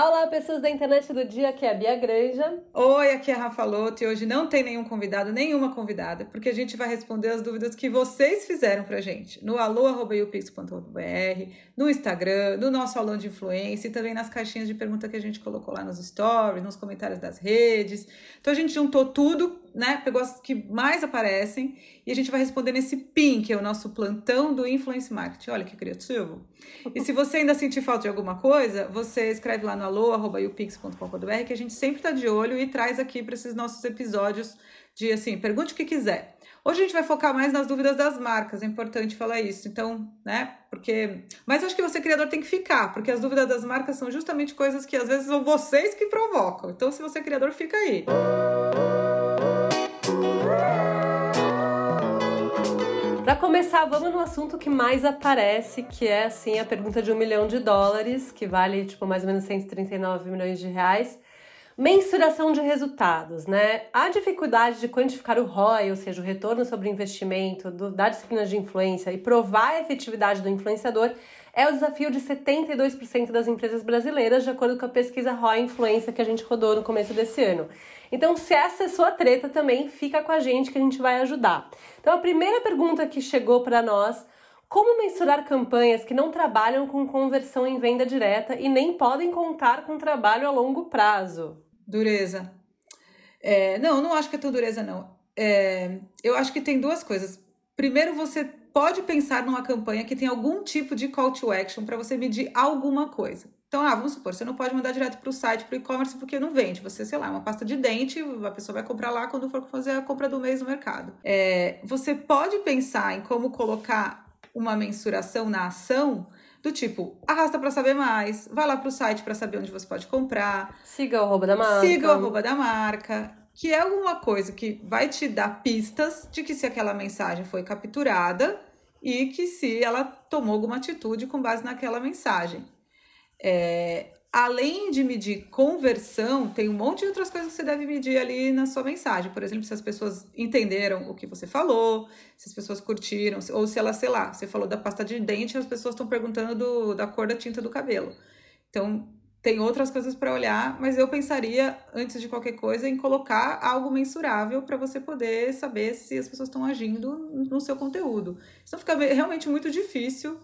Olá, pessoas da internet do dia, aqui é a Bia Granja. Oi, aqui é a Rafa Loto e hoje não tem nenhum convidado, nenhuma convidada, porque a gente vai responder as dúvidas que vocês fizeram pra gente no alô.iupix.br, no Instagram, no nosso aulão de influência e também nas caixinhas de pergunta que a gente colocou lá nos stories, nos comentários das redes. Então a gente juntou tudo, né? Pegou as que mais aparecem e a gente vai responder nesse PIN, que é o nosso plantão do Influence Marketing. Olha que criativo. E se você ainda sentir falta de alguma coisa, você escreve lá no alô.iupix.com.br que a gente sempre tá de olho e traz aqui para esses nossos episódios de assim, pergunte o que quiser. Hoje a gente vai focar mais nas dúvidas das marcas, é importante falar isso. Então, né? Porque. Mas acho que você, criador, tem que ficar, porque as dúvidas das marcas são justamente coisas que às vezes são vocês que provocam. Então, se você é criador, fica aí. Para começar, vamos no assunto que mais aparece, que é assim a pergunta de um milhão de dólares, que vale tipo mais ou menos 139 milhões de reais. Mensuração de resultados, né? A dificuldade de quantificar o ROI, ou seja, o retorno sobre investimento do, da disciplina de influência e provar a efetividade do influenciador é o desafio de 72% das empresas brasileiras, de acordo com a pesquisa ROI Influência que a gente rodou no começo desse ano. Então, se essa é sua treta também, fica com a gente que a gente vai ajudar. Então, a primeira pergunta que chegou para nós como mensurar campanhas que não trabalham com conversão em venda direta e nem podem contar com trabalho a longo prazo? Dureza. É, não, não acho que é tão dureza, não. É, eu acho que tem duas coisas. Primeiro, você pode pensar numa campanha que tem algum tipo de call to action para você medir alguma coisa. Então, ah, vamos supor, você não pode mandar direto para o site, para o e-commerce, porque não vende. Você, sei lá, é uma pasta de dente, a pessoa vai comprar lá quando for fazer a compra do mês no mercado. É, você pode pensar em como colocar uma mensuração na ação do tipo, arrasta para saber mais, vai lá para o site para saber onde você pode comprar. Siga o arroba da marca. Siga o arroba da marca. Que é alguma coisa que vai te dar pistas de que se aquela mensagem foi capturada e que se ela tomou alguma atitude com base naquela mensagem. É, além de medir conversão, tem um monte de outras coisas que você deve medir ali na sua mensagem. Por exemplo, se as pessoas entenderam o que você falou, se as pessoas curtiram, ou se ela, sei lá, você falou da pasta de dente as pessoas estão perguntando do, da cor da tinta do cabelo. Então, tem outras coisas para olhar, mas eu pensaria, antes de qualquer coisa, em colocar algo mensurável para você poder saber se as pessoas estão agindo no seu conteúdo. Senão fica realmente muito difícil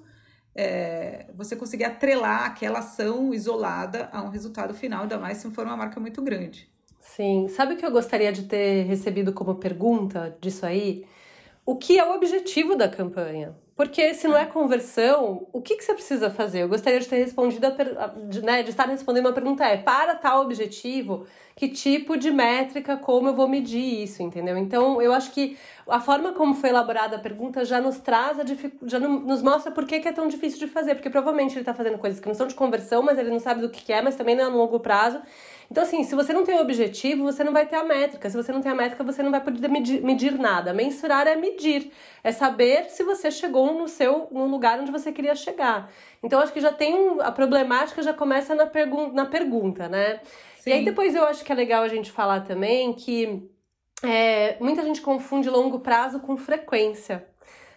é, você conseguir atrelar aquela ação isolada a um resultado final, ainda mais se for uma marca muito grande. Sim. Sabe o que eu gostaria de ter recebido como pergunta disso aí? O que é o objetivo da campanha? Porque se não é conversão, o que, que você precisa fazer? Eu gostaria de ter respondido, a, de, né, de estar respondendo uma pergunta é, para tal objetivo, que tipo de métrica, como eu vou medir isso, entendeu? Então, eu acho que a forma como foi elaborada a pergunta já nos traz, a já nos mostra por que, que é tão difícil de fazer, porque provavelmente ele está fazendo coisas que não são de conversão, mas ele não sabe do que é, mas também não é no longo prazo. Então, assim, se você não tem o objetivo, você não vai ter a métrica. Se você não tem a métrica, você não vai poder medir, medir nada. Mensurar é medir, é saber se você chegou no seu no lugar onde você queria chegar. Então, acho que já tem um, a problemática já começa na, pergun na pergunta, né? Sim. E aí depois eu acho que é legal a gente falar também que é, muita gente confunde longo prazo com frequência.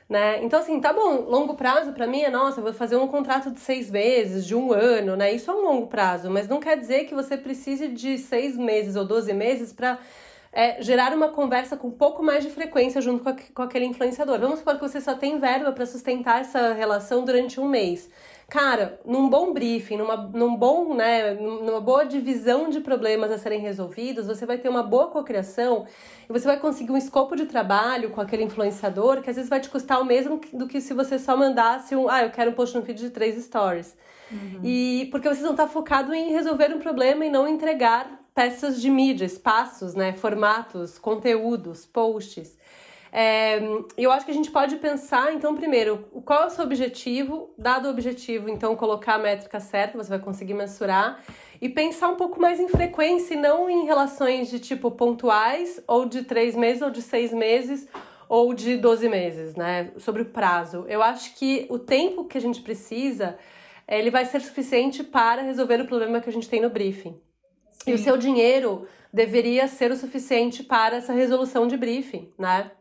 Né? Então, assim, tá bom, longo prazo para mim é, nossa, vou fazer um contrato de seis meses, de um ano, né? Isso é um longo prazo, mas não quer dizer que você precise de seis meses ou doze meses para é, gerar uma conversa com um pouco mais de frequência junto com, a, com aquele influenciador. Vamos supor que você só tem verba para sustentar essa relação durante um mês. Cara, num bom briefing, numa, num bom, né, numa boa divisão de problemas a serem resolvidos, você vai ter uma boa cocriação e você vai conseguir um escopo de trabalho com aquele influenciador que às vezes vai te custar o mesmo do que se você só mandasse um, ah, eu quero um post no feed de três stories. Uhum. E porque vocês vão estar focados em resolver um problema e não entregar peças de mídia, espaços, né, formatos, conteúdos, posts. É, eu acho que a gente pode pensar, então, primeiro, qual é o seu objetivo, dado o objetivo, então, colocar a métrica certa, você vai conseguir mensurar, e pensar um pouco mais em frequência e não em relações de tipo pontuais, ou de três meses, ou de seis meses, ou de 12 meses, né? Sobre o prazo. Eu acho que o tempo que a gente precisa, ele vai ser suficiente para resolver o problema que a gente tem no briefing. Sim. E o seu dinheiro deveria ser o suficiente para essa resolução de briefing, né?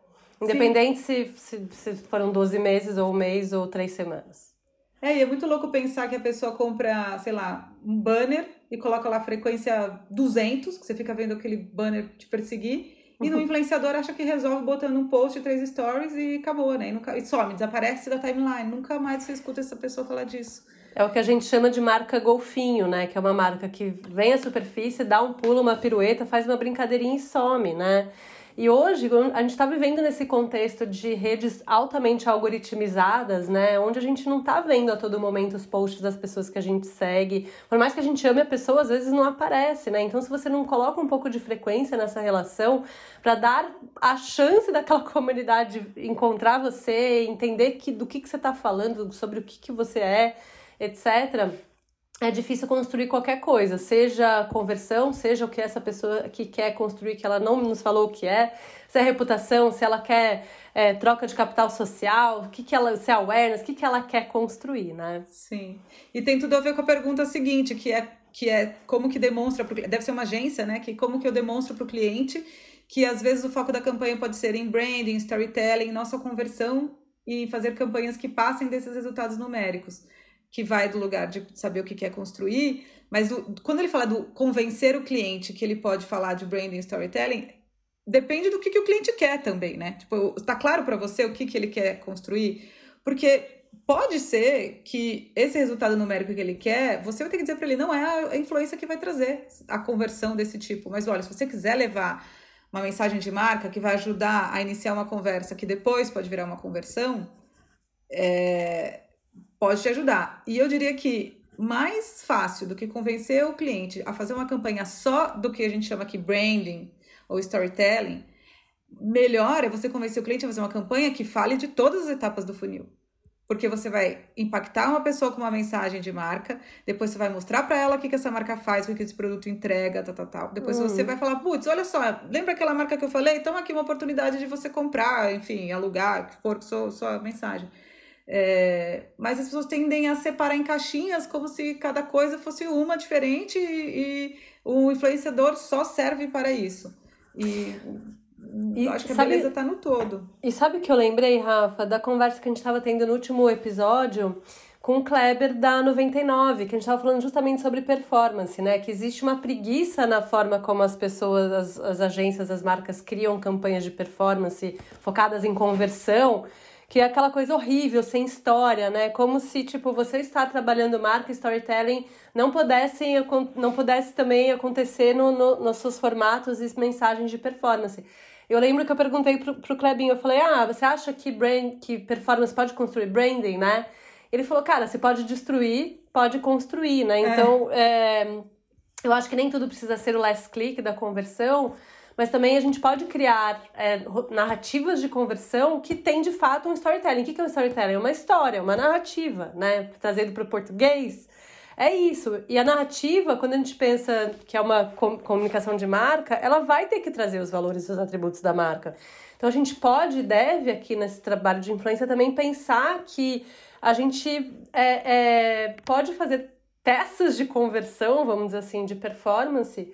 Independente se, se, se, foram 12 meses, ou um mês, ou três semanas. É, e é muito louco pensar que a pessoa compra, sei lá, um banner e coloca lá frequência 200, que você fica vendo aquele banner te perseguir. E no uhum. influenciador acha que resolve botando um post, três stories e acabou, né? E, nunca, e some, desaparece da timeline. Nunca mais você escuta essa pessoa falar disso. É o que a gente chama de marca golfinho, né? Que é uma marca que vem à superfície, dá um pulo, uma pirueta, faz uma brincadeirinha e some, né? E hoje a gente está vivendo nesse contexto de redes altamente algoritmizadas, né? Onde a gente não está vendo a todo momento os posts das pessoas que a gente segue. Por mais que a gente ame a pessoa, às vezes não aparece, né? Então, se você não coloca um pouco de frequência nessa relação para dar a chance daquela comunidade encontrar você, entender que, do que, que você está falando, sobre o que, que você é, etc é difícil construir qualquer coisa, seja conversão, seja o que essa pessoa que quer construir, que ela não nos falou o que é, se é reputação, se ela quer é, troca de capital social, o que, que ela, se é awareness, o que, que ela quer construir, né? Sim. E tem tudo a ver com a pergunta seguinte, que é, que é como que demonstra, pro, deve ser uma agência, né? Que como que eu demonstro para o cliente que às vezes o foco da campanha pode ser em branding, storytelling, nossa conversão e fazer campanhas que passem desses resultados numéricos que vai do lugar de saber o que quer construir, mas do, quando ele fala do convencer o cliente que ele pode falar de branding storytelling, depende do que, que o cliente quer também, né? Tipo, tá claro para você o que, que ele quer construir? Porque pode ser que esse resultado numérico que ele quer, você vai ter que dizer para ele, não é a influência que vai trazer a conversão desse tipo. Mas olha, se você quiser levar uma mensagem de marca que vai ajudar a iniciar uma conversa que depois pode virar uma conversão, é, pode te ajudar. E eu diria que mais fácil do que convencer o cliente a fazer uma campanha só do que a gente chama aqui branding ou storytelling, melhor é você convencer o cliente a fazer uma campanha que fale de todas as etapas do funil. Porque você vai impactar uma pessoa com uma mensagem de marca, depois você vai mostrar para ela o que, que essa marca faz, o que, que esse produto entrega, tal, tal, tal. Depois você hum. vai falar, putz, olha só, lembra aquela marca que eu falei? Então aqui uma oportunidade de você comprar, enfim, alugar, que for sua, sua mensagem. É, mas as pessoas tendem a separar em caixinhas como se cada coisa fosse uma diferente e, e o influenciador só serve para isso. E, e eu acho que sabe, a beleza está no todo. E sabe o que eu lembrei, Rafa, da conversa que a gente estava tendo no último episódio com o Kleber da 99, que a gente estava falando justamente sobre performance, né? Que existe uma preguiça na forma como as pessoas, as, as agências, as marcas criam campanhas de performance focadas em conversão que é aquela coisa horrível, sem história, né? Como se, tipo, você está trabalhando marca storytelling não pudessem não pudesse também acontecer no, no, nos seus formatos e mensagens de performance. Eu lembro que eu perguntei pro, pro Klebinho, eu falei, ah, você acha que, brand, que performance pode construir branding, né? Ele falou, cara, você pode destruir, pode construir, né? É. Então, é. É, eu acho que nem tudo precisa ser o last click da conversão, mas também a gente pode criar é, narrativas de conversão que tem de fato um storytelling. O que é um storytelling? É uma história, uma narrativa, né? Trazendo para o português. É isso. E a narrativa, quando a gente pensa que é uma comunicação de marca, ela vai ter que trazer os valores e os atributos da marca. Então a gente pode e deve aqui nesse trabalho de influência também pensar que a gente é, é, pode fazer testes de conversão, vamos dizer assim, de performance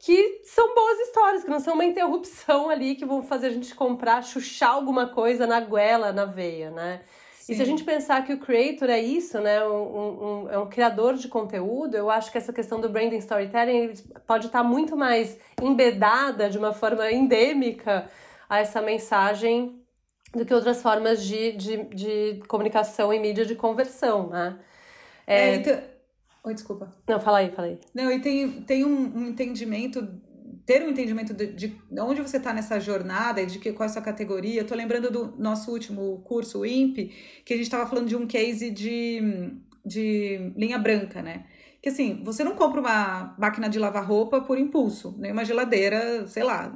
que são boas histórias, que não são uma interrupção ali que vão fazer a gente comprar, chuchar alguma coisa na goela, na veia, né? Sim. E se a gente pensar que o creator é isso, né, um, um, é um criador de conteúdo, eu acho que essa questão do branding storytelling pode estar muito mais embedada de uma forma endêmica a essa mensagem do que outras formas de, de, de comunicação e mídia de conversão, né? É, é então Oi, desculpa. Não, fala aí, fala aí. Não, e tem, tem um, um entendimento, ter um entendimento de, de onde você está nessa jornada e de que, qual é a sua categoria. Eu tô lembrando do nosso último curso, o INPE, que a gente estava falando de um case de, de linha branca, né? Que assim, você não compra uma máquina de lavar roupa por impulso, nem uma geladeira, sei lá,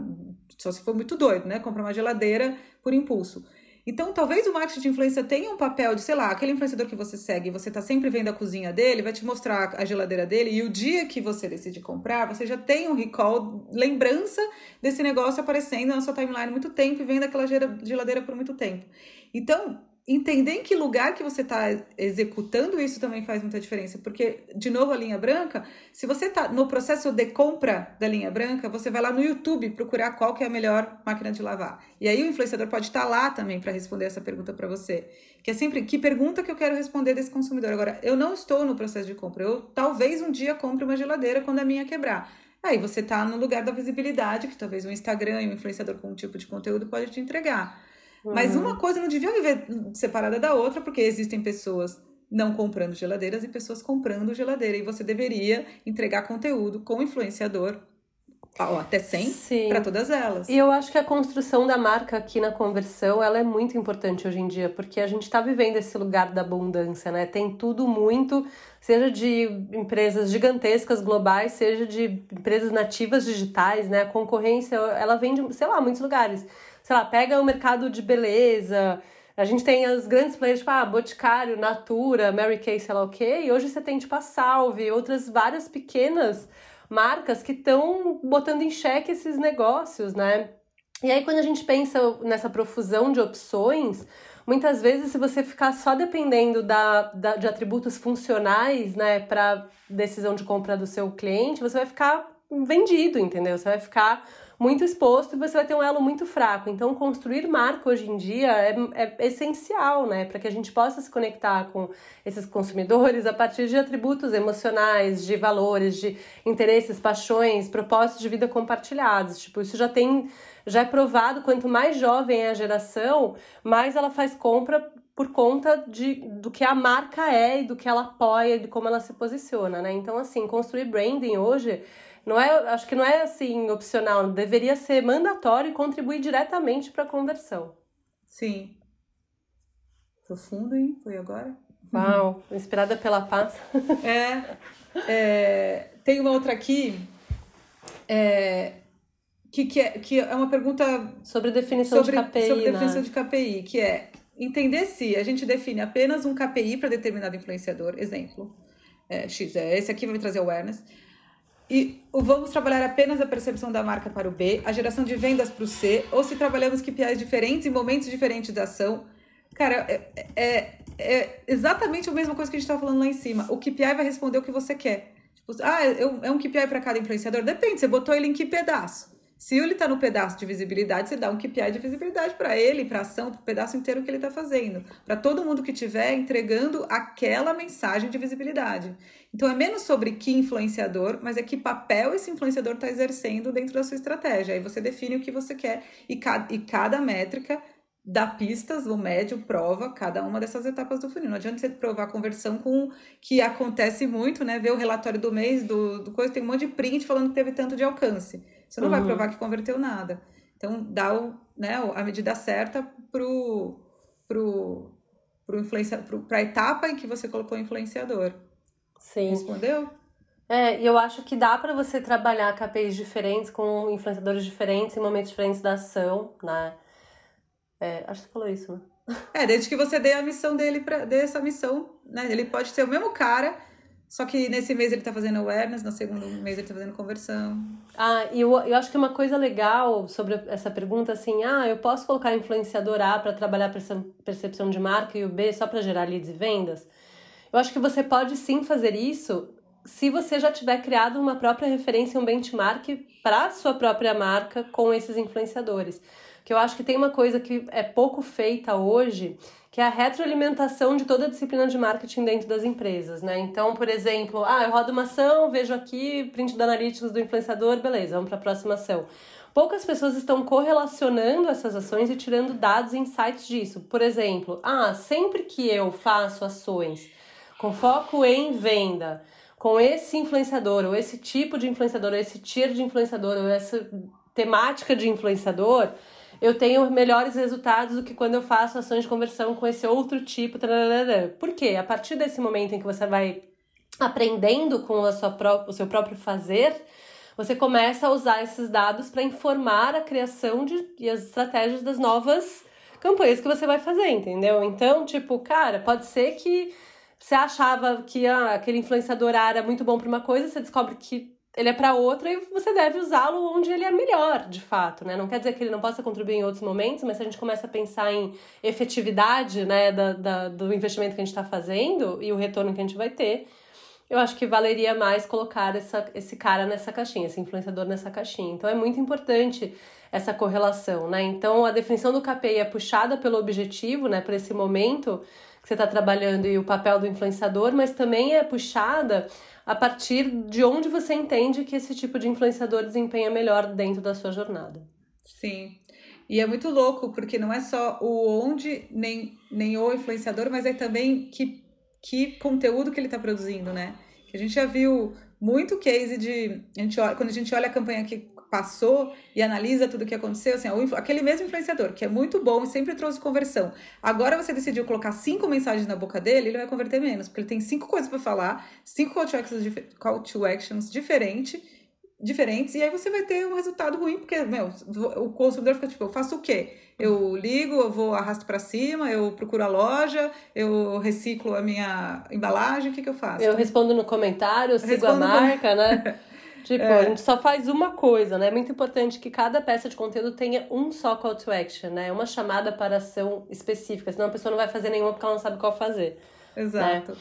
só se for muito doido, né? Compra uma geladeira por impulso. Então, talvez o marketing de influência tenha um papel de, sei lá, aquele influenciador que você segue, você tá sempre vendo a cozinha dele, vai te mostrar a geladeira dele, e o dia que você decide comprar, você já tem um recall, lembrança desse negócio aparecendo na sua timeline muito tempo e vendo aquela geladeira por muito tempo. Então, entender em que lugar que você está executando isso também faz muita diferença. Porque, de novo, a linha branca, se você está no processo de compra da linha branca, você vai lá no YouTube procurar qual que é a melhor máquina de lavar. E aí o influenciador pode estar tá lá também para responder essa pergunta para você. Que é sempre, que pergunta que eu quero responder desse consumidor? Agora, eu não estou no processo de compra. Eu talvez um dia compre uma geladeira quando a minha quebrar. Aí você está no lugar da visibilidade, que talvez o Instagram e o influenciador com um tipo de conteúdo pode te entregar. Mas uma coisa não devia viver separada da outra, porque existem pessoas não comprando geladeiras e pessoas comprando geladeira. E você deveria entregar conteúdo com influenciador, até 100, para todas elas. E eu acho que a construção da marca aqui na conversão, ela é muito importante hoje em dia, porque a gente está vivendo esse lugar da abundância, né? Tem tudo muito, seja de empresas gigantescas globais, seja de empresas nativas digitais, né? A concorrência, ela vem de, sei lá, muitos lugares sei lá, pega o mercado de beleza. A gente tem as grandes players, tipo, ah, Boticário, Natura, Mary Kay, sei lá o quê. E hoje você tem, tipo, a Salve, outras várias pequenas marcas que estão botando em xeque esses negócios, né? E aí, quando a gente pensa nessa profusão de opções, muitas vezes, se você ficar só dependendo da, da de atributos funcionais, né, para decisão de compra do seu cliente, você vai ficar vendido, entendeu? Você vai ficar muito exposto e você vai ter um elo muito fraco. Então, construir marca hoje em dia é, é essencial, né? Para que a gente possa se conectar com esses consumidores a partir de atributos emocionais, de valores, de interesses, paixões, propósitos de vida compartilhados. Tipo, isso já tem. Já é provado, quanto mais jovem é a geração, mais ela faz compra por conta de, do que a marca é e do que ela apoia, de como ela se posiciona, né? Então, assim, construir branding hoje não é, acho que não é assim opcional, deveria ser mandatório e contribuir diretamente para a conversão. Sim. Profundo, hein? Foi agora? Uau, inspirada pela paz. é, é, tem uma outra aqui é, que, que, é, que é uma pergunta sobre definição sobre, de KPI. Sobre definição né? de KPI, que é entender se a gente define apenas um KPI para determinado influenciador, exemplo, é, X, é, esse aqui vai me trazer awareness, e vamos trabalhar apenas a percepção da marca para o B, a geração de vendas para o C, ou se trabalhamos KPIs diferentes em momentos diferentes da ação. Cara, é, é, é exatamente a mesma coisa que a gente estava falando lá em cima. O KPI vai responder o que você quer. Tipo, ah, é um KPI para cada influenciador? Depende, você botou ele em que pedaço? Se ele está no pedaço de visibilidade, você dá um KPI de visibilidade para ele, para a ação, para o pedaço inteiro que ele está fazendo. Para todo mundo que estiver entregando aquela mensagem de visibilidade. Então é menos sobre que influenciador, mas é que papel esse influenciador está exercendo dentro da sua estratégia. Aí você define o que você quer e cada, e cada métrica dá pistas, o médio prova cada uma dessas etapas do funil. Não adianta você provar a conversão com que acontece muito, né? Ver o relatório do mês do, do coisa, tem um monte de print falando que teve tanto de alcance. Você não uhum. vai provar que converteu nada. Então dá o, né, a medida certa pro, pro, pro influencia, pro, pra etapa em que você colocou o influenciador. Sim. Respondeu? É, e eu acho que dá para você trabalhar KPIs diferentes com influenciadores diferentes em momentos diferentes da ação, né? É, acho que você falou isso, né? É, desde que você dê a missão dele para dê essa missão, né? Ele pode ser o mesmo cara, só que nesse mês ele tá fazendo awareness, no segundo mês ele tá fazendo conversão. Ah, e eu, eu acho que uma coisa legal sobre essa pergunta, assim, ah, eu posso colocar influenciador A para trabalhar percepção de marca e o B só para gerar leads e vendas? Eu acho que você pode sim fazer isso se você já tiver criado uma própria referência, um benchmark para sua própria marca com esses influenciadores. Que eu acho que tem uma coisa que é pouco feita hoje, que é a retroalimentação de toda a disciplina de marketing dentro das empresas, né? Então, por exemplo, ah, eu rodo uma ação, vejo aqui print do analytics do influenciador, beleza, vamos para a próxima ação. Poucas pessoas estão correlacionando essas ações e tirando dados e insights disso. Por exemplo, ah, sempre que eu faço ações com foco em venda, com esse influenciador, ou esse tipo de influenciador, ou esse tier de influenciador, ou essa temática de influenciador, eu tenho melhores resultados do que quando eu faço ações de conversão com esse outro tipo. Tararara. Por quê? A partir desse momento em que você vai aprendendo com a sua o seu próprio fazer, você começa a usar esses dados para informar a criação de, e as estratégias das novas campanhas que você vai fazer, entendeu? Então, tipo, cara, pode ser que você achava que ah, aquele influenciador era muito bom para uma coisa, você descobre que ele é para outra e você deve usá-lo onde ele é melhor, de fato, né? Não quer dizer que ele não possa contribuir em outros momentos, mas se a gente começa a pensar em efetividade, né, da, da do investimento que a gente está fazendo e o retorno que a gente vai ter, eu acho que valeria mais colocar essa, esse cara nessa caixinha, esse influenciador nessa caixinha. Então é muito importante essa correlação, né? Então a definição do KPI é puxada pelo objetivo, né, para esse momento que você está trabalhando e o papel do influenciador, mas também é puxada a partir de onde você entende que esse tipo de influenciador desempenha melhor dentro da sua jornada. Sim. E é muito louco, porque não é só o onde, nem, nem o influenciador, mas é também que, que conteúdo que ele está produzindo, né? Que a gente já viu muito case de. A gente quando a gente olha a campanha que passou e analisa tudo o que aconteceu, assim, aquele mesmo influenciador, que é muito bom e sempre trouxe conversão. Agora você decidiu colocar cinco mensagens na boca dele, ele vai converter menos, porque ele tem cinco coisas para falar, cinco call to actions, call to actions diferentes, diferentes, e aí você vai ter um resultado ruim, porque, meu, o consumidor fica tipo, eu faço o quê? Eu ligo, eu vou arrasto para cima, eu procuro a loja, eu reciclo a minha embalagem, o que, que eu faço? Eu respondo no comentário, eu sigo a marca, né? Tipo, é. a gente só faz uma coisa, né? É muito importante que cada peça de conteúdo tenha um só call to action, né? Uma chamada para ação específica, senão a pessoa não vai fazer nenhuma porque ela não sabe qual fazer. Exato. Né?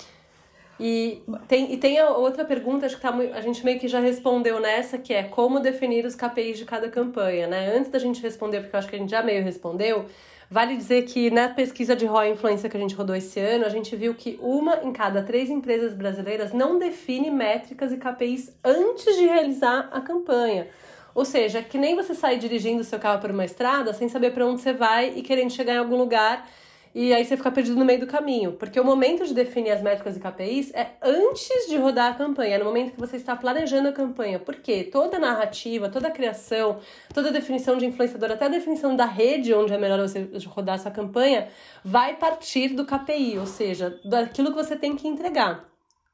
E tem, e tem a outra pergunta, acho que tá, a gente meio que já respondeu nessa, que é como definir os KPIs de cada campanha, né? Antes da gente responder, porque eu acho que a gente já meio respondeu, Vale dizer que na pesquisa de ROI Influência que a gente rodou esse ano, a gente viu que uma em cada três empresas brasileiras não define métricas e KPIs antes de realizar a campanha. Ou seja, que nem você sair dirigindo seu carro por uma estrada sem saber para onde você vai e querendo chegar em algum lugar e aí você fica perdido no meio do caminho. Porque o momento de definir as métricas e KPIs é antes de rodar a campanha, é no momento que você está planejando a campanha. Porque toda a narrativa, toda a criação, toda a definição de influenciador, até a definição da rede onde é melhor você rodar essa campanha, vai partir do KPI, ou seja, daquilo que você tem que entregar.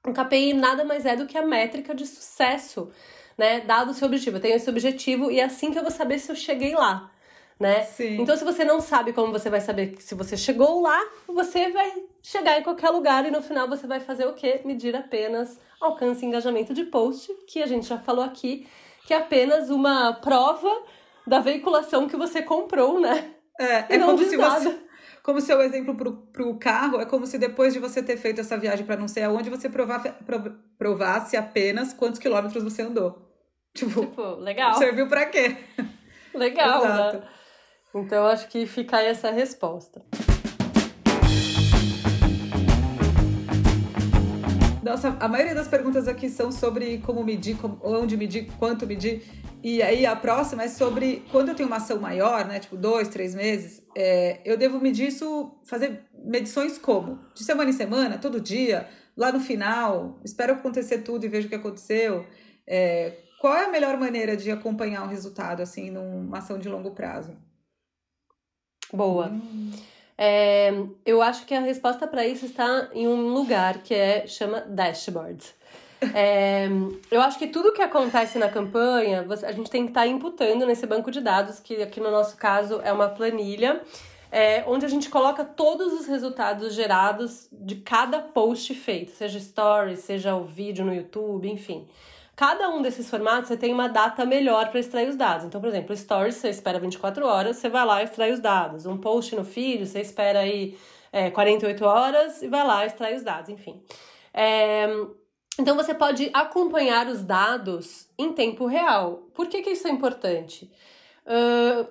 O KPI nada mais é do que a métrica de sucesso, né? Dado o seu objetivo. Eu tenho esse objetivo e é assim que eu vou saber se eu cheguei lá né? Sim. Então, se você não sabe como você vai saber se você chegou lá, você vai chegar em qualquer lugar e no final você vai fazer o quê? Medir apenas alcance e engajamento de post, que a gente já falou aqui, que é apenas uma prova da veiculação que você comprou, né? É, é como se nada. você como seu exemplo para o carro, é como se depois de você ter feito essa viagem para não sei aonde, você provar, provasse apenas quantos quilômetros você andou. Tipo, tipo legal. Serviu para quê? Legal, né? Exato. né? Então, acho que fica aí essa resposta. Nossa, a maioria das perguntas aqui são sobre como medir, como, onde medir, quanto medir. E aí a próxima é sobre quando eu tenho uma ação maior, né? Tipo, dois, três meses, é, eu devo medir isso, fazer medições como? De semana em semana, todo dia, lá no final, espero acontecer tudo e vejo o que aconteceu. É, qual é a melhor maneira de acompanhar o resultado, assim, numa ação de longo prazo? Boa. Hum. É, eu acho que a resposta para isso está em um lugar que é chama dashboard. É, eu acho que tudo que acontece na campanha, a gente tem que estar tá imputando nesse banco de dados, que aqui no nosso caso é uma planilha, é, onde a gente coloca todos os resultados gerados de cada post feito, seja stories, seja o vídeo no YouTube, enfim. Cada um desses formatos você tem uma data melhor para extrair os dados. Então, por exemplo, Stories você espera 24 horas, você vai lá e extrai os dados. Um post no feed você espera aí é, 48 horas e vai lá e extrai os dados, enfim. É, então você pode acompanhar os dados em tempo real. Por que, que isso é importante? Uh,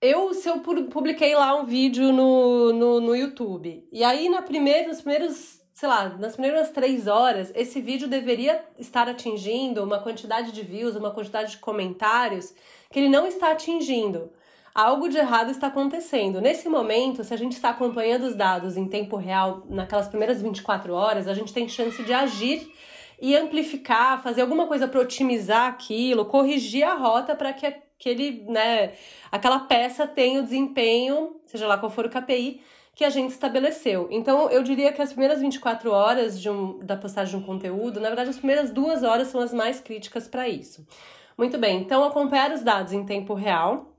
eu, se eu publiquei lá um vídeo no, no, no YouTube, e aí na primeira, nos primeiros sei lá, nas primeiras três horas, esse vídeo deveria estar atingindo uma quantidade de views, uma quantidade de comentários que ele não está atingindo. Algo de errado está acontecendo. Nesse momento, se a gente está acompanhando os dados em tempo real, naquelas primeiras 24 horas, a gente tem chance de agir e amplificar, fazer alguma coisa para otimizar aquilo, corrigir a rota para que aquele, né, aquela peça tenha o desempenho, seja lá qual for o KPI, que a gente estabeleceu. Então, eu diria que as primeiras 24 horas de um, da postagem de um conteúdo, na verdade, as primeiras duas horas são as mais críticas para isso. Muito bem, então acompanhar os dados em tempo real,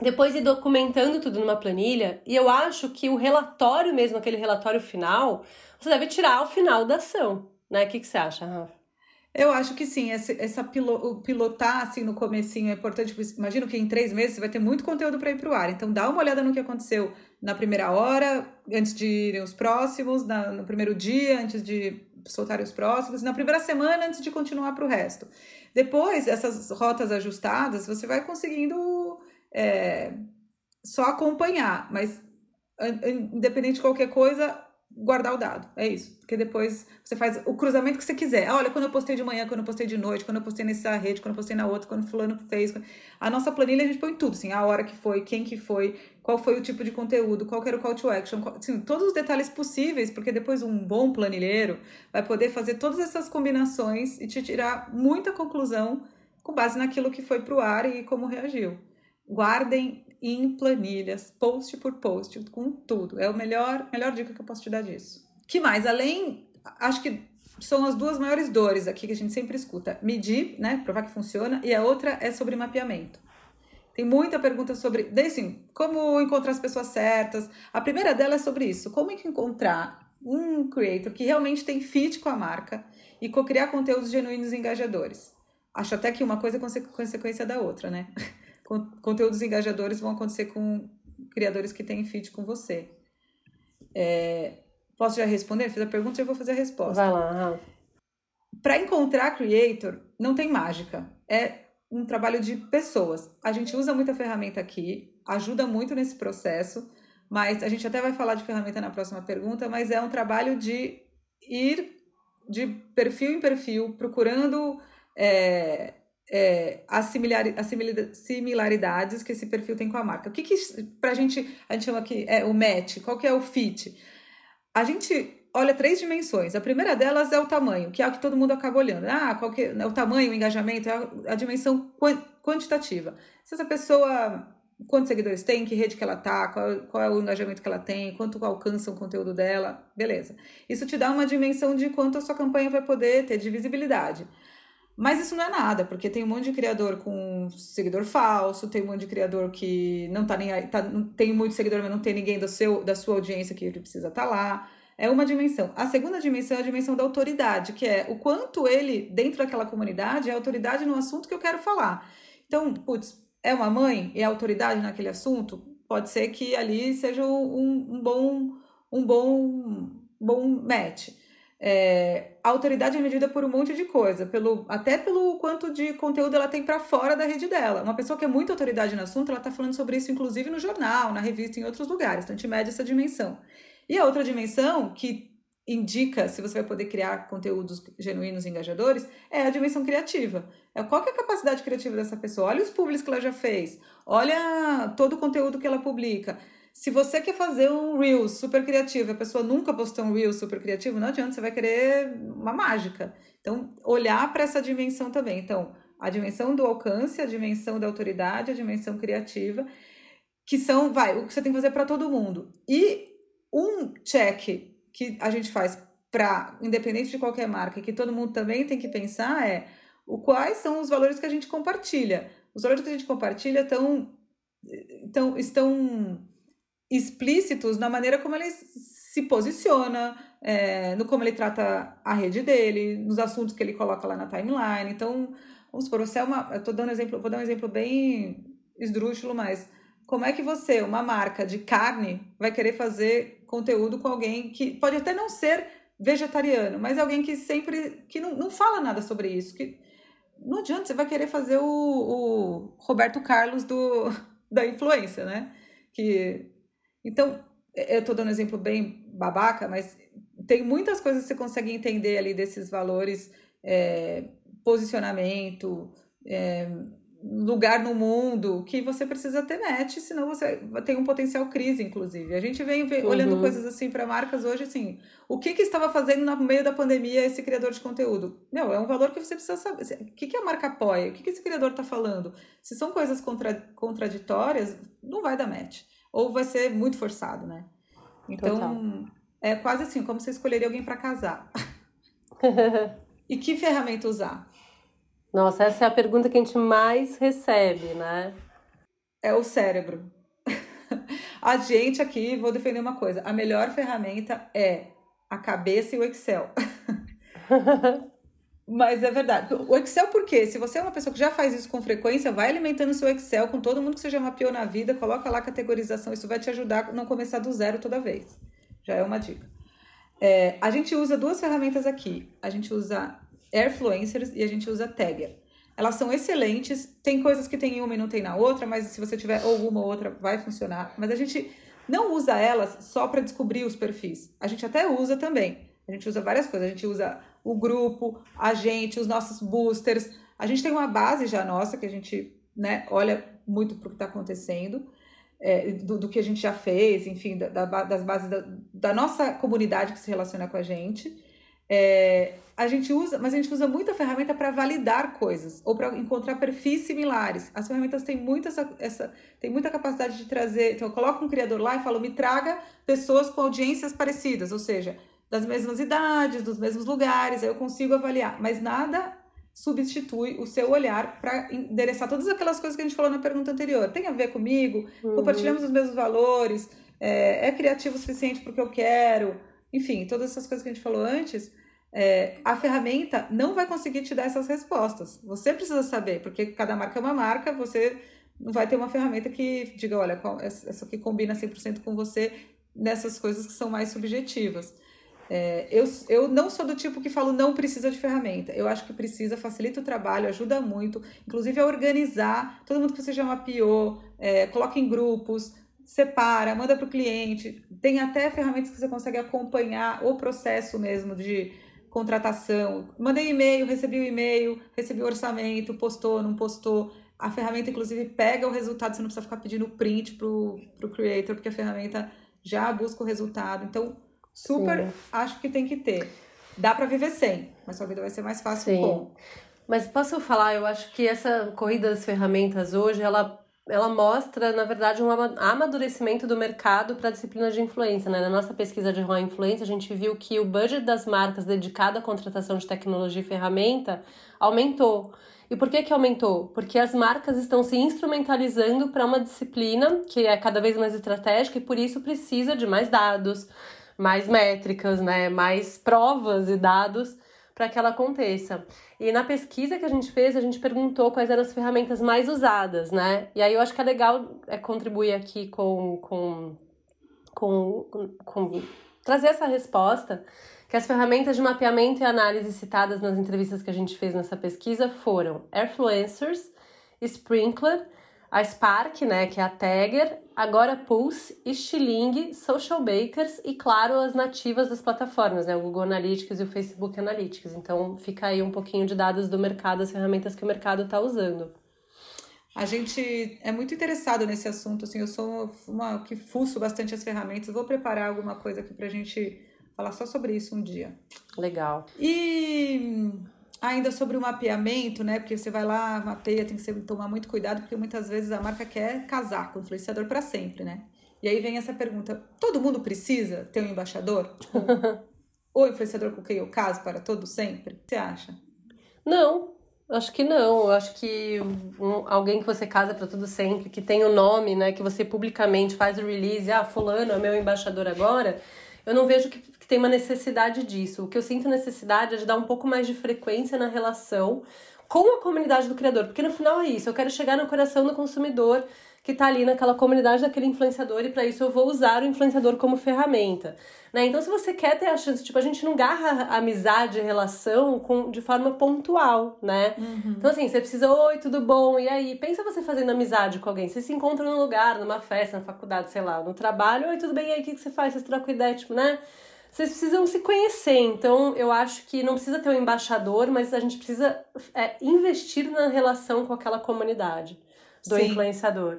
depois ir documentando tudo numa planilha, e eu acho que o relatório mesmo, aquele relatório final, você deve tirar ao final da ação, né? O que, que você acha, Rafa? Eu acho que sim, essa, essa pilo, pilotar assim no comecinho é importante. Imagino que em três meses você vai ter muito conteúdo para ir para o ar. Então dá uma olhada no que aconteceu na primeira hora, antes de irem os próximos, na, no primeiro dia, antes de soltarem os próximos, na primeira semana, antes de continuar para o resto. Depois, essas rotas ajustadas, você vai conseguindo é, só acompanhar, mas independente de qualquer coisa, guardar o dado. É isso. Porque depois você faz o cruzamento que você quiser. Olha, quando eu postei de manhã, quando eu postei de noite, quando eu postei nessa rede, quando eu postei na outra, quando fulano fez. A nossa planilha a gente põe tudo, assim, a hora que foi, quem que foi, qual foi o tipo de conteúdo, qual era o call to action, qual, assim, todos os detalhes possíveis, porque depois um bom planilheiro vai poder fazer todas essas combinações e te tirar muita conclusão com base naquilo que foi para o ar e como reagiu. Guardem em planilhas, post por post, com tudo. É a melhor, melhor dica que eu posso te dar disso. que mais? Além, acho que são as duas maiores dores aqui que a gente sempre escuta. Medir, né? Provar que funciona. E a outra é sobre mapeamento. Tem muita pergunta sobre, assim, como encontrar as pessoas certas. A primeira dela é sobre isso. Como encontrar um creator que realmente tem fit com a marca e co-criar conteúdos genuínos e engajadores. Acho até que uma coisa é consequência da outra, né? Conteúdos engajadores vão acontecer com criadores que têm fit com você. É, posso já responder? Fiz a pergunta e eu vou fazer a resposta. Vai lá. Para encontrar creator, não tem mágica. É um trabalho de pessoas. A gente usa muita ferramenta aqui, ajuda muito nesse processo, mas a gente até vai falar de ferramenta na próxima pergunta, mas é um trabalho de ir de perfil em perfil, procurando é, é, as, similar, as similaridades que esse perfil tem com a marca. O que, que pra gente, a gente chama aqui é o match, qual que é o fit? A gente olha três dimensões. A primeira delas é o tamanho, que é o que todo mundo acaba olhando. Ah, qual que é o tamanho, o engajamento, é a, a dimensão quantitativa. Se essa pessoa quantos seguidores tem, que rede que ela tá, qual, qual, é o engajamento que ela tem, quanto alcança o conteúdo dela, beleza. Isso te dá uma dimensão de quanto a sua campanha vai poder ter de visibilidade. Mas isso não é nada, porque tem um monte de criador com seguidor falso, tem um monte de criador que não tá nem aí, tá, tem muito seguidor, mas não tem ninguém do seu, da sua audiência que ele precisa estar tá lá. É uma dimensão. A segunda dimensão é a dimensão da autoridade, que é o quanto ele, dentro daquela comunidade, é autoridade no assunto que eu quero falar. Então, putz, é uma mãe e é autoridade naquele assunto? Pode ser que ali seja um, um bom um bom, bom match. É, a autoridade é medida por um monte de coisa, pelo, até pelo quanto de conteúdo ela tem para fora da rede dela. Uma pessoa que é muito autoridade no assunto, ela está falando sobre isso, inclusive no jornal, na revista, em outros lugares. Então, a gente mede essa dimensão. E a outra dimensão, que indica se você vai poder criar conteúdos genuínos e engajadores, é a dimensão criativa. É qual é a capacidade criativa dessa pessoa? Olha os públicos que ela já fez, olha todo o conteúdo que ela publica. Se você quer fazer um reel super criativo, a pessoa nunca postou um reel super criativo, não adianta, você vai querer uma mágica. Então, olhar para essa dimensão também. Então, a dimensão do alcance, a dimensão da autoridade, a dimensão criativa, que são, vai, o que você tem que fazer para todo mundo. E um check que a gente faz para, independente de qualquer marca, que todo mundo também tem que pensar é o quais são os valores que a gente compartilha. Os valores que a gente compartilha estão, estão, estão explícitos na maneira como ele se posiciona, é, no como ele trata a rede dele, nos assuntos que ele coloca lá na timeline. Então, vamos supor, você é uma. Eu tô dando um exemplo, vou dar um exemplo bem esdrúxulo, mas como é que você, uma marca de carne, vai querer fazer conteúdo com alguém que pode até não ser vegetariano, mas alguém que sempre que não, não fala nada sobre isso, que não adianta, você vai querer fazer o, o Roberto Carlos do, da influência, né? Que então, eu estou dando um exemplo bem babaca, mas tem muitas coisas que você consegue entender ali desses valores, é, posicionamento, é, lugar no mundo, que você precisa ter match, senão você tem um potencial crise, inclusive. A gente vem, uhum. olhando coisas assim para marcas hoje, assim, o que que estava fazendo no meio da pandemia esse criador de conteúdo? Meu, é um valor que você precisa saber. O que, que a marca apoia? O que, que esse criador está falando? Se são coisas contra, contraditórias, não vai dar match ou vai ser muito forçado, né? Então, Total. é quase assim, como você escolheria alguém para casar. e que ferramenta usar? Nossa, essa é a pergunta que a gente mais recebe, né? É o cérebro. a gente aqui, vou defender uma coisa: a melhor ferramenta é a cabeça e o Excel. Mas é verdade. O Excel, por quê? Se você é uma pessoa que já faz isso com frequência, vai alimentando seu Excel com todo mundo que você já mapeou na vida, coloca lá a categorização, isso vai te ajudar a não começar do zero toda vez. Já é uma dica. É, a gente usa duas ferramentas aqui. A gente usa Airfluencers e a gente usa Tagger. Elas são excelentes, tem coisas que tem em uma e não tem na outra, mas se você tiver ou uma ou outra, vai funcionar. Mas a gente não usa elas só para descobrir os perfis. A gente até usa também. A gente usa várias coisas. A gente usa o grupo, a gente, os nossos boosters. A gente tem uma base já nossa que a gente né, olha muito para o que está acontecendo, é, do, do, que a gente já fez, enfim, da, da, das bases da, da, nossa comunidade que se relaciona com a gente. É, a gente usa, mas a gente usa muita ferramenta para validar coisas ou para encontrar perfis similares. As ferramentas têm muita essa, essa têm muita capacidade de trazer. Então, eu coloco um criador lá e falo, me traga pessoas com audiências parecidas, ou seja, das mesmas idades, dos mesmos lugares, aí eu consigo avaliar, mas nada substitui o seu olhar para endereçar todas aquelas coisas que a gente falou na pergunta anterior. Tem a ver comigo? Uhum. Compartilhamos os mesmos valores? É, é criativo o suficiente porque eu quero? Enfim, todas essas coisas que a gente falou antes. É, a ferramenta não vai conseguir te dar essas respostas. Você precisa saber, porque cada marca é uma marca, você não vai ter uma ferramenta que diga, olha, essa aqui combina 100% com você nessas coisas que são mais subjetivas. É, eu, eu não sou do tipo que falo não precisa de ferramenta. Eu acho que precisa, facilita o trabalho, ajuda muito, inclusive a organizar todo mundo que você já mapeou, é, coloca em grupos, separa, manda para o cliente. Tem até ferramentas que você consegue acompanhar o processo mesmo de contratação. Mandei e-mail, recebi o e-mail, recebi o orçamento, postou, não postou. A ferramenta, inclusive, pega o resultado, você não precisa ficar pedindo print para o creator, porque a ferramenta já busca o resultado. Então, Super, Sim. acho que tem que ter. Dá para viver sem, mas sua vida vai ser mais fácil Sim. com. Mas posso falar, eu acho que essa corrida das ferramentas hoje, ela, ela mostra, na verdade, um amadurecimento do mercado para a disciplina de influência. Né? Na nossa pesquisa de ROI Influência, a gente viu que o budget das marcas dedicado à contratação de tecnologia e ferramenta aumentou. E por que, que aumentou? Porque as marcas estão se instrumentalizando para uma disciplina que é cada vez mais estratégica e por isso precisa de mais dados, mais métricas, né, mais provas e dados para que ela aconteça. E na pesquisa que a gente fez, a gente perguntou quais eram as ferramentas mais usadas, né? E aí eu acho que é legal é, contribuir aqui com, com, com, com, trazer essa resposta, que as ferramentas de mapeamento e análise citadas nas entrevistas que a gente fez nessa pesquisa foram Airfluencers, Sprinkler, a Spark, né, que é a Tagger, agora Pulse, Stiling, Social Bakers e, claro, as nativas das plataformas, né, o Google Analytics e o Facebook Analytics. Então, fica aí um pouquinho de dados do mercado, as ferramentas que o mercado está usando. A gente é muito interessado nesse assunto, assim, eu sou uma que fuço bastante as ferramentas, vou preparar alguma coisa aqui para a gente falar só sobre isso um dia. Legal. E Ainda sobre o mapeamento, né? Porque você vai lá, mapeia, tem que tomar muito cuidado, porque muitas vezes a marca quer casar com o influenciador para sempre, né? E aí vem essa pergunta: todo mundo precisa ter um embaixador? Tipo, o influenciador com quem eu caso para todo sempre? O que você acha? Não, acho que não. Eu acho que um, alguém que você casa para todo sempre, que tem o um nome, né? Que você publicamente faz o release, ah, fulano é meu embaixador agora. Eu não vejo que tem uma necessidade disso. O que eu sinto necessidade é de dar um pouco mais de frequência na relação com a comunidade do criador, porque no final é isso, eu quero chegar no coração do consumidor que está ali naquela comunidade daquele influenciador e para isso eu vou usar o influenciador como ferramenta. Né? Então, se você quer ter a chance, tipo, a gente não garra amizade, a relação com, de forma pontual, né? Uhum. Então, assim, você precisa, oi, tudo bom? E aí, pensa você fazendo amizade com alguém. Você se encontra num lugar, numa festa, na faculdade, sei lá, no trabalho, oi, tudo bem? E aí, o que, que você faz? Vocês trocam ideia, tipo, né? vocês precisam se conhecer. Então, eu acho que não precisa ter um embaixador, mas a gente precisa é, investir na relação com aquela comunidade do Sim. influenciador.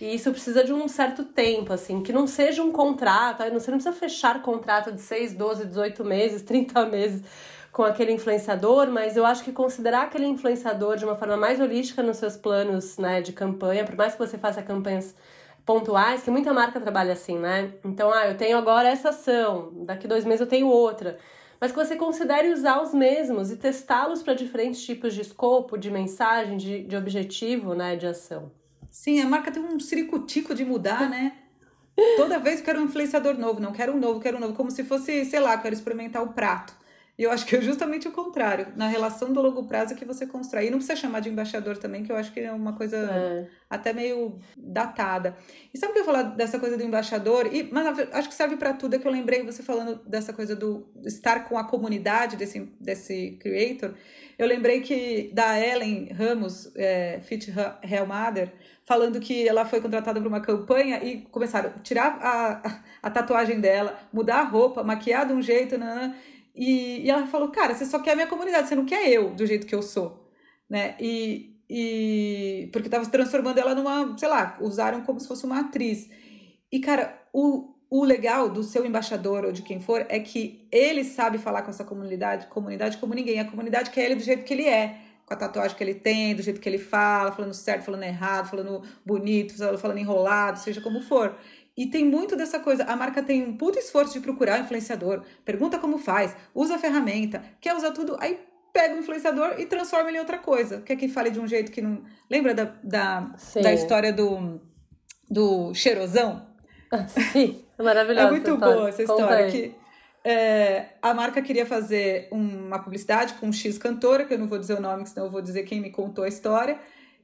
E isso precisa de um certo tempo, assim, que não seja um contrato, você não precisa fechar contrato de 6, 12, 18 meses, 30 meses com aquele influenciador, mas eu acho que considerar aquele influenciador de uma forma mais holística nos seus planos né, de campanha, por mais que você faça campanhas pontuais, que muita marca trabalha assim, né? Então, ah, eu tenho agora essa ação, daqui dois meses eu tenho outra. Mas que você considere usar os mesmos e testá-los para diferentes tipos de escopo, de mensagem, de, de objetivo, né, de ação. Sim, a marca tem um ciricutico de mudar, né? Toda vez quero um influenciador novo, não quero um novo, quero um novo, como se fosse, sei lá, quero experimentar o prato. E eu acho que é justamente o contrário. Na relação do longo prazo que você constrói. E não precisa chamar de embaixador também, que eu acho que é uma coisa é. até meio datada. E sabe o que eu falar dessa coisa do embaixador? E, mas acho que serve para tudo. É que eu lembrei você falando dessa coisa do estar com a comunidade desse, desse creator. Eu lembrei que da Ellen Ramos, é, Fit Real Mother, falando que ela foi contratada para uma campanha e começaram a tirar a, a, tatuagem dela, mudar a roupa, maquiar de um jeito, nanana, e, e ela falou, cara, você só quer a minha comunidade, você não quer eu do jeito que eu sou, né? E, e porque tava transformando ela numa, sei lá, usaram como se fosse uma atriz. E, cara, o, o legal do seu embaixador ou de quem for é que ele sabe falar com essa comunidade, comunidade como ninguém. A comunidade quer ele do jeito que ele é, com a tatuagem que ele tem, do jeito que ele fala, falando certo, falando errado, falando bonito, falando enrolado, seja como for. E tem muito dessa coisa. A marca tem um puto esforço de procurar o influenciador, pergunta como faz, usa a ferramenta, quer usar tudo, aí pega o influenciador e transforma ele em outra coisa. Quer que fale de um jeito que não. Lembra da, da, da história do, do cheirosão? Sim, é maravilhosa. É muito boa essa história. Que é, a marca queria fazer uma publicidade com um X cantora, que eu não vou dizer o nome, senão eu vou dizer quem me contou a história.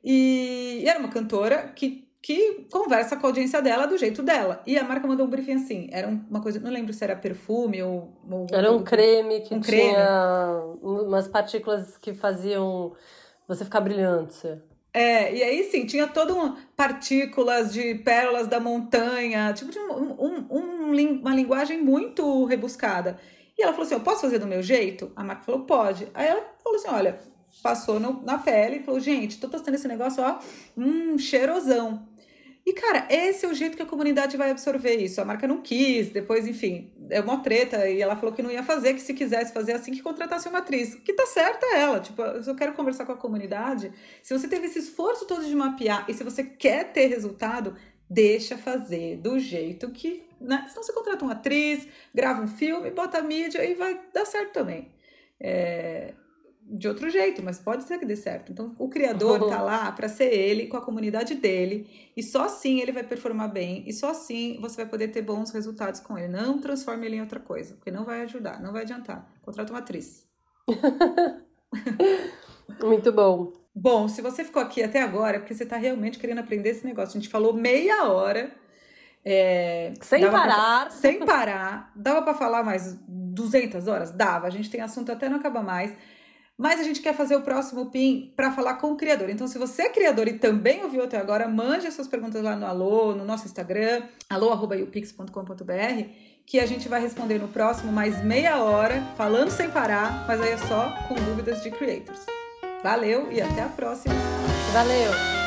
E, e era uma cantora que que conversa com a audiência dela do jeito dela. E a marca mandou um briefing assim. Era uma coisa, não lembro se era perfume ou. ou era um creme que um tinha creme. umas partículas que faziam você ficar brilhante. É, e aí sim, tinha todas um, partículas de pérolas da montanha, tipo de um, um, um, uma linguagem muito rebuscada. E ela falou assim: Eu posso fazer do meu jeito? A marca falou: Pode. Aí ela falou assim: Olha, passou no, na pele e falou: Gente, tô testando esse negócio, ó, hum, cheirosão. E, cara, esse é o jeito que a comunidade vai absorver isso. A marca não quis, depois, enfim, é uma treta. E ela falou que não ia fazer, que se quisesse fazer assim, que contratasse uma atriz. Que tá certa ela. Tipo, eu quero conversar com a comunidade, se você teve esse esforço todo de mapear e se você quer ter resultado, deixa fazer do jeito que. Né? Senão você contrata uma atriz, grava um filme, bota a mídia e vai dar certo também. É, de outro jeito, mas pode ser que dê certo. Então, o criador tá lá para ser ele, com a comunidade dele, e só assim ele vai performar bem, e só assim você vai poder ter bons resultados com ele. Não transforme ele em outra coisa, porque não vai ajudar, não vai adiantar. Contrata uma atriz. Muito bom. Bom, se você ficou aqui até agora, é porque você está realmente querendo aprender esse negócio. A gente falou meia hora. É, sem parar. Pra, sem parar. Dava para falar mais 200 horas? Dava. A gente tem assunto até não acaba mais mas a gente quer fazer o próximo PIN para falar com o criador. Então, se você é criador e também ouviu até agora, mande as suas perguntas lá no Alô, no nosso Instagram, alô.upix.com.br, que a gente vai responder no próximo mais meia hora, falando sem parar, mas aí é só com dúvidas de creators. Valeu e até a próxima. Valeu!